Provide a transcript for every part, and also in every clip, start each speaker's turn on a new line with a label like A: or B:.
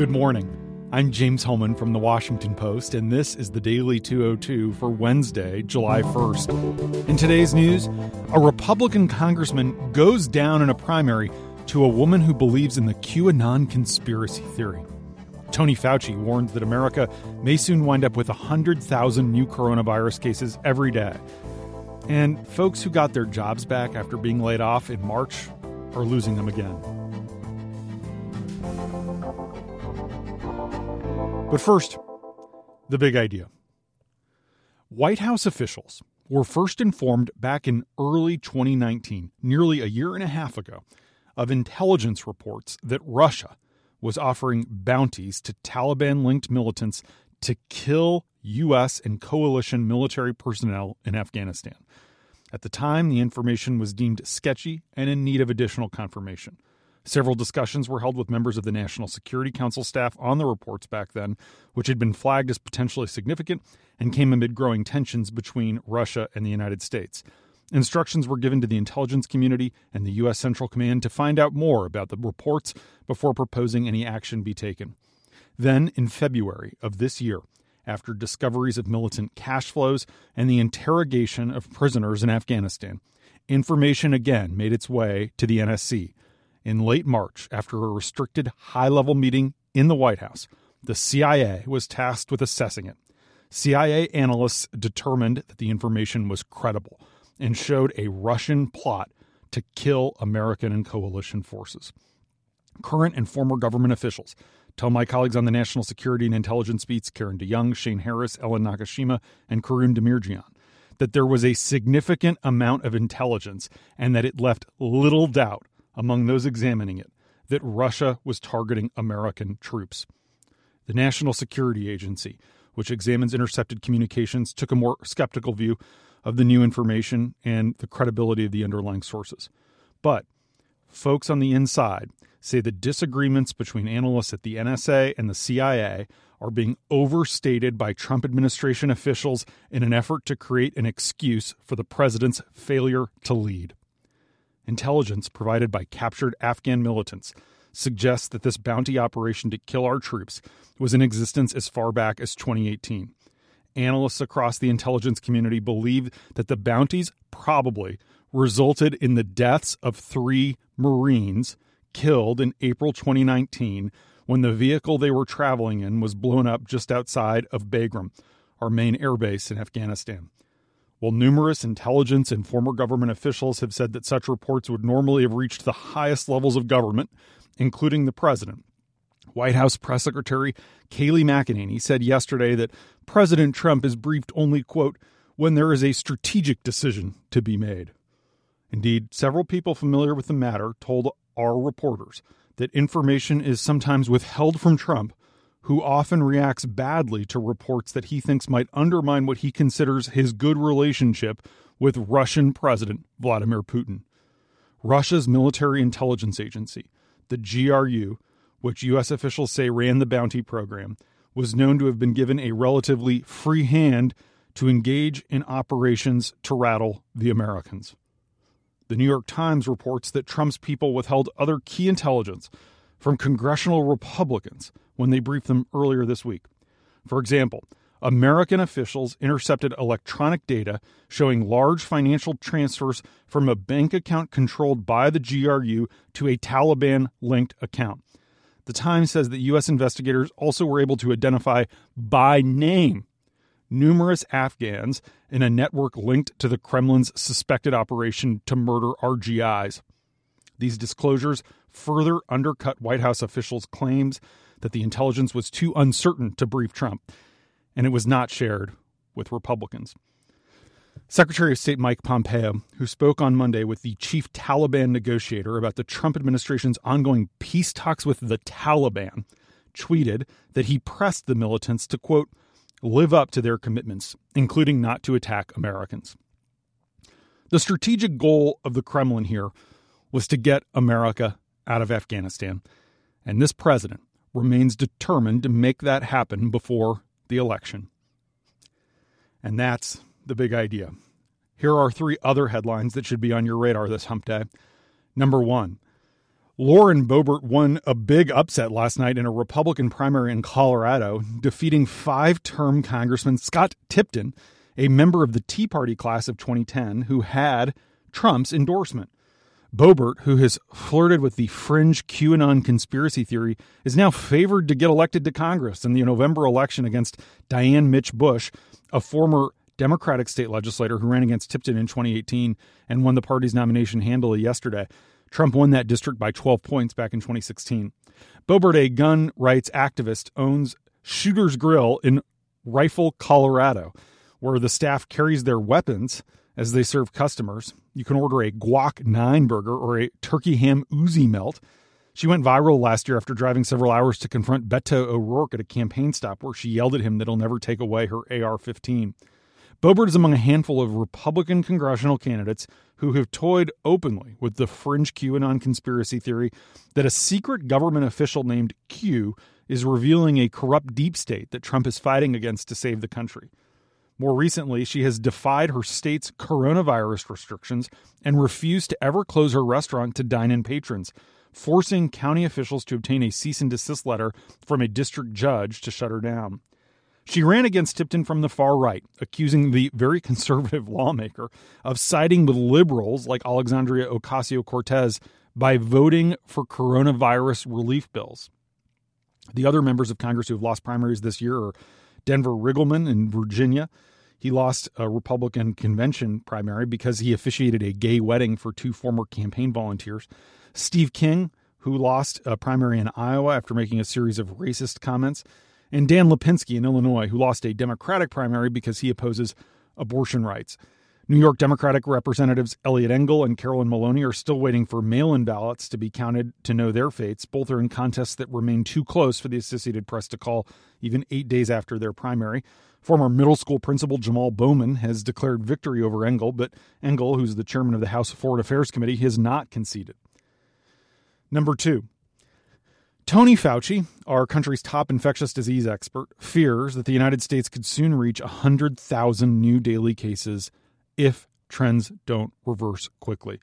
A: Good morning. I'm James Hohmann from the Washington Post, and this is the Daily 202 for Wednesday, July 1st. In today's news, a Republican congressman goes down in a primary to a woman who believes in the QAnon conspiracy theory. Tony Fauci warns that America may soon wind up with 100,000 new coronavirus cases every day. And folks who got their jobs back after being laid off in March are losing them again. But first, the big idea. White House officials were first informed back in early 2019, nearly a year and a half ago, of intelligence reports that Russia was offering bounties to Taliban linked militants to kill U.S. and coalition military personnel in Afghanistan. At the time, the information was deemed sketchy and in need of additional confirmation. Several discussions were held with members of the National Security Council staff on the reports back then, which had been flagged as potentially significant and came amid growing tensions between Russia and the United States. Instructions were given to the intelligence community and the U.S. Central Command to find out more about the reports before proposing any action be taken. Then, in February of this year, after discoveries of militant cash flows and the interrogation of prisoners in Afghanistan, information again made its way to the NSC. In late March, after a restricted high level meeting in the White House, the CIA was tasked with assessing it. CIA analysts determined that the information was credible and showed a Russian plot to kill American and coalition forces. Current and former government officials tell my colleagues on the National Security and Intelligence Beats, Karen DeYoung, Shane Harris, Ellen Nakashima, and Karoun Demirjian, that there was a significant amount of intelligence and that it left little doubt among those examining it that Russia was targeting American troops. The National Security Agency, which examines intercepted communications, took a more skeptical view of the new information and the credibility of the underlying sources. But folks on the inside say the disagreements between analysts at the NSA and the CIA are being overstated by Trump administration officials in an effort to create an excuse for the president's failure to lead. Intelligence provided by captured Afghan militants suggests that this bounty operation to kill our troops was in existence as far back as 2018 analysts across the intelligence community believe that the bounties probably resulted in the deaths of three Marines killed in April 2019 when the vehicle they were traveling in was blown up just outside of Bagram, our main airbase in Afghanistan. While numerous intelligence and former government officials have said that such reports would normally have reached the highest levels of government, including the president, White House Press Secretary Kayleigh McEnany said yesterday that President Trump is briefed only, quote, when there is a strategic decision to be made. Indeed, several people familiar with the matter told our reporters that information is sometimes withheld from Trump, who often reacts badly to reports that he thinks might undermine what he considers his good relationship with Russian President Vladimir Putin. Russia's military intelligence agency, the GRU, which U.S. officials say ran the bounty program, was known to have been given a relatively free hand to engage in operations to rattle the Americans. The New York Times reports that Trump's people withheld other key intelligence from congressional Republicans when they briefed them earlier this week. For example, American officials intercepted electronic data showing large financial transfers from a bank account controlled by the GRU to a Taliban linked account. The Times says that U.S. investigators also were able to identify by name numerous Afghans in a network linked to the Kremlin's suspected operation to murder our GIs. These disclosures further undercut White House officials' claims that the intelligence was too uncertain to brief Trump, and it was not shared with Republicans. Secretary of State Mike Pompeo, who spoke on Monday with the chief Taliban negotiator about the Trump administration's ongoing peace talks with the Taliban, tweeted that he pressed the militants to, quote, live up to their commitments, including not to attack Americans. The strategic goal of the Kremlin here was to get America out of Afghanistan, and this president remains determined to make that happen before the election. And that's the big idea. Here are three other headlines that should be on your radar this hump day. Number one Lauren Boebert won a big upset last night in a Republican primary in Colorado, defeating five term Congressman Scott Tipton, a member of the Tea Party class of 2010, who had Trump's endorsement. Boebert, who has flirted with the fringe QAnon conspiracy theory, is now favored to get elected to Congress in the November election against Diane Mitsch Bush, a former Democratic state legislator who ran against Tipton in 2018 and won the party's nomination handily yesterday. Trump won that district by 12 points back in 2016. Boebert, a gun rights activist, owns Shooter's Grill in Rifle, Colorado, where the staff carries their weapons as they serve customers. You can order a guac 9 burger or a turkey ham Uzi melt. She went viral last year after driving several hours to confront Beto O'Rourke at a campaign stop where she yelled at him that he'll never take away her AR 15. Boebert is among a handful of Republican congressional candidates who have toyed openly with the fringe QAnon conspiracy theory that a secret government official named Q is revealing a corrupt deep state that Trump is fighting against to save the country. More recently, she has defied her state's coronavirus restrictions and refused to ever close her restaurant to dine in patrons, forcing county officials to obtain a cease and desist letter from a district judge to shut her down. She ran against Tipton from the far right, accusing the very conservative lawmaker of siding with liberals like Alexandria Ocasio Cortez by voting for coronavirus relief bills. The other members of Congress who have lost primaries this year are Denver Riggleman in Virginia. He lost a Republican convention primary because he officiated a gay wedding for two former campaign volunteers. Steve King, who lost a primary in Iowa after making a series of racist comments and Dan Lipinski in Illinois, who lost a Democratic primary because he opposes abortion rights. New York Democratic Representatives Eliot Engel and Carolyn Maloney are still waiting for mail in ballots to be counted to know their fates. Both are in contests that remain too close for the Associated Press to call even eight days after their primary. Former middle school principal Jamal Bowman has declared victory over Engel, but Engel, who's the chairman of the House Foreign Affairs Committee, has not conceded. Number two, Tony Fauci, our country's top infectious disease expert, fears that the United States could soon reach 100,000 new daily cases if trends don't reverse quickly.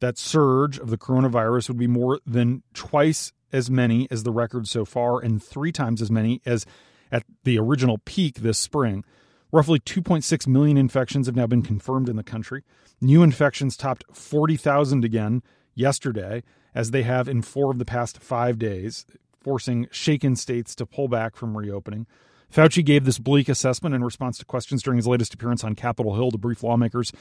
A: That surge of the coronavirus would be more than twice as many as the record so far and three times as many as at the original peak this spring. Roughly 2.6 million infections have now been confirmed in the country. New infections topped 40,000 again yesterday, as they have in four of the past five days, forcing shaken states to pull back from reopening. Fauci gave this bleak assessment in response to questions during his latest appearance on Capitol Hill to brief lawmakers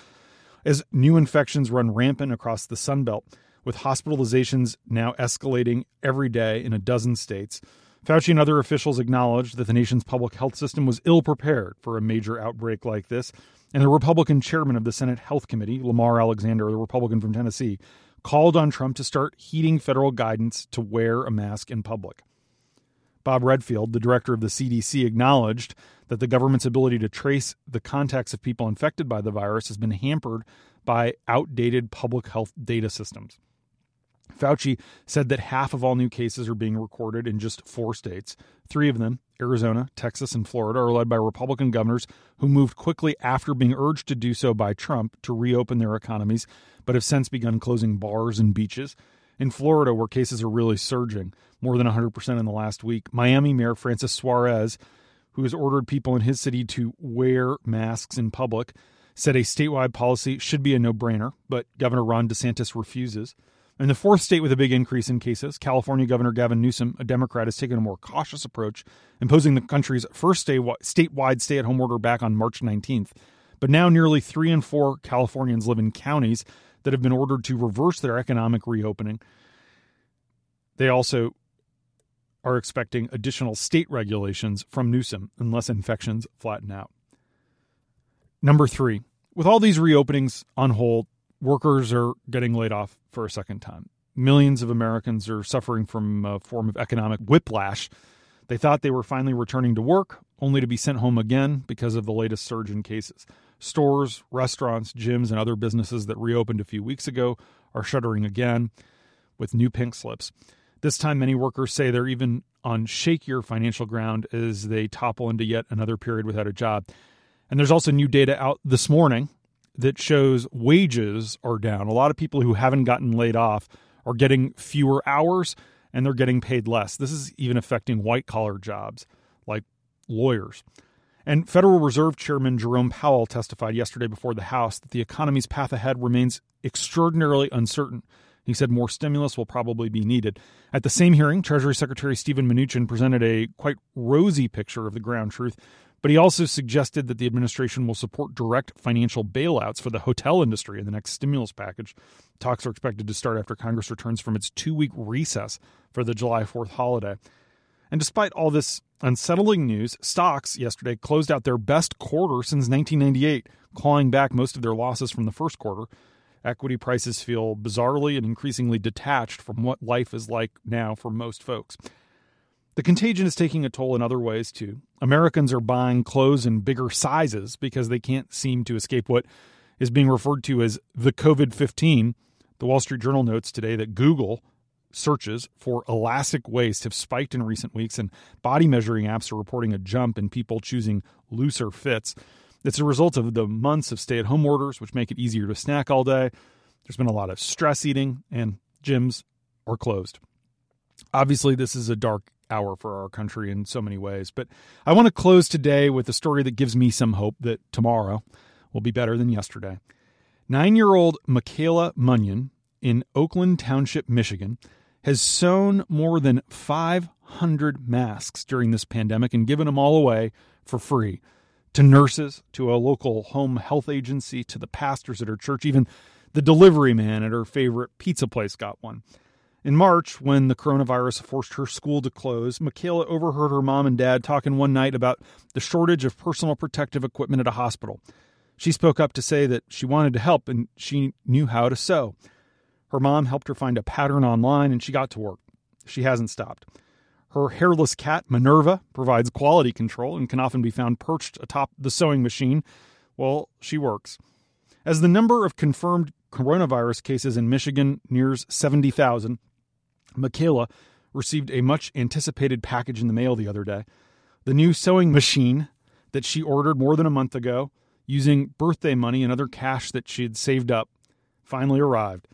A: as new infections run rampant across the Sun Belt, with hospitalizations now escalating every day in a dozen states. Fauci and other officials acknowledged that the nation's public health system was ill prepared for a major outbreak like this, and the Republican chairman of the Senate Health Committee, Lamar Alexander, the Republican from Tennessee, called on Trump to start heeding federal guidance to wear a mask in public. Bob Redfield, the director of the CDC, acknowledged that the government's ability to trace the contacts of people infected by the virus has been hampered by outdated public health data systems. Fauci said that half of all new cases are being recorded in just four states. Three of them, Arizona, Texas, and Florida, are led by Republican governors who moved quickly after being urged to do so by Trump to reopen their economies but have since begun closing bars and beaches. In Florida, where cases are really surging, more than 100% in the last week, Miami Mayor Francis Suarez, who has ordered people in his city to wear masks in public, said a statewide policy should be a no brainer, but Governor Ron DeSantis refuses. In the fourth state with a big increase in cases, California Governor Gavin Newsom, a Democrat, has taken a more cautious approach, imposing the country's first statewide stay at home order back on March 19th. But now nearly three in four Californians live in counties that have been ordered to reverse their economic reopening. They also are expecting additional state regulations from Newsom unless infections flatten out. Number three, with all these reopenings on hold, workers are getting laid off for a second time. Millions of Americans are suffering from a form of economic whiplash. They thought they were finally returning to work, only to be sent home again because of the latest surge in cases. Stores, restaurants, gyms, and other businesses that reopened a few weeks ago are shuttering again with new pink slips. This time, many workers say they're even on shakier financial ground as they topple into yet another period without a job. And there's also new data out this morning that shows wages are down. A lot of people who haven't gotten laid off are getting fewer hours and they're getting paid less. This is even affecting white collar jobs like lawyers. And Federal Reserve Chairman Jerome Powell testified yesterday before the House that the economy's path ahead remains extraordinarily uncertain. He said more stimulus will probably be needed. At the same hearing, Treasury Secretary Steven Mnuchin presented a quite rosy picture of the ground truth, but he also suggested that the administration will support direct financial bailouts for the hotel industry in the next stimulus package. Talks are expected to start after Congress returns from its two week recess for the July 4th holiday. And despite all this unsettling news, stocks yesterday closed out their best quarter since 1998, clawing back most of their losses from the first quarter. Equity prices feel bizarrely and increasingly detached from what life is like now for most folks. The contagion is taking a toll in other ways too. Americans are buying clothes in bigger sizes because they can't seem to escape what is being referred to as the COVID 15. The Wall Street Journal notes today that Google searches for elastic waist have spiked in recent weeks, and body measuring apps are reporting a jump in people choosing looser fits. It's a result of the months of stay at home orders, which make it easier to snack all day. There's been a lot of stress eating, and gyms are closed. Obviously, this is a dark hour for our country in so many ways, but I want to close today with a story that gives me some hope that tomorrow will be better than yesterday. Nine year old Michaela Munyon in Oakland Township, Michigan, has sewn more than 500 masks during this pandemic and given them all away for free to nurses, to a local home health agency, to the pastors at her church, even the delivery man at her favorite pizza place got one. In March, when the coronavirus forced her school to close, Michaela overheard her mom and dad talking one night about the shortage of personal protective equipment at a hospital. She spoke up to say that she wanted to help and she knew how to sew. Her mom helped her find a pattern online and she got to work. She hasn't stopped. Her hairless cat, Minerva, provides quality control and can often be found perched atop the sewing machine while she works. As the number of confirmed coronavirus cases in Michigan nears 70,000, Michaela received a much anticipated package in the mail the other day. The new sewing machine that she ordered more than a month ago, using birthday money and other cash that she had saved up, finally arrived.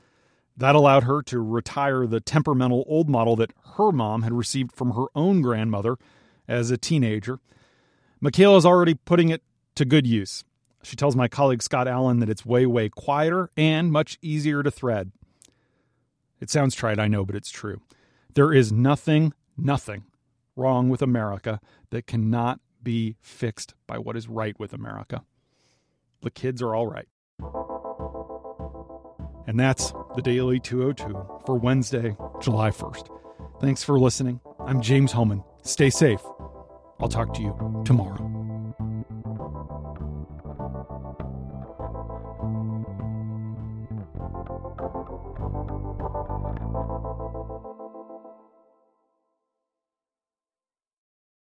A: That allowed her to retire the temperamental old model that her mom had received from her own grandmother as a teenager. Michaela is already putting it to good use. She tells my colleague Scott Allen that it's way, way quieter and much easier to thread. It sounds trite, I know, but it's true. There is nothing, nothing wrong with America that cannot be fixed by what is right with America. The kids are all right. And that's the Daily 202 for Wednesday, July 1st. Thanks for listening. I'm James Hohmann. Stay safe. I'll talk to you tomorrow.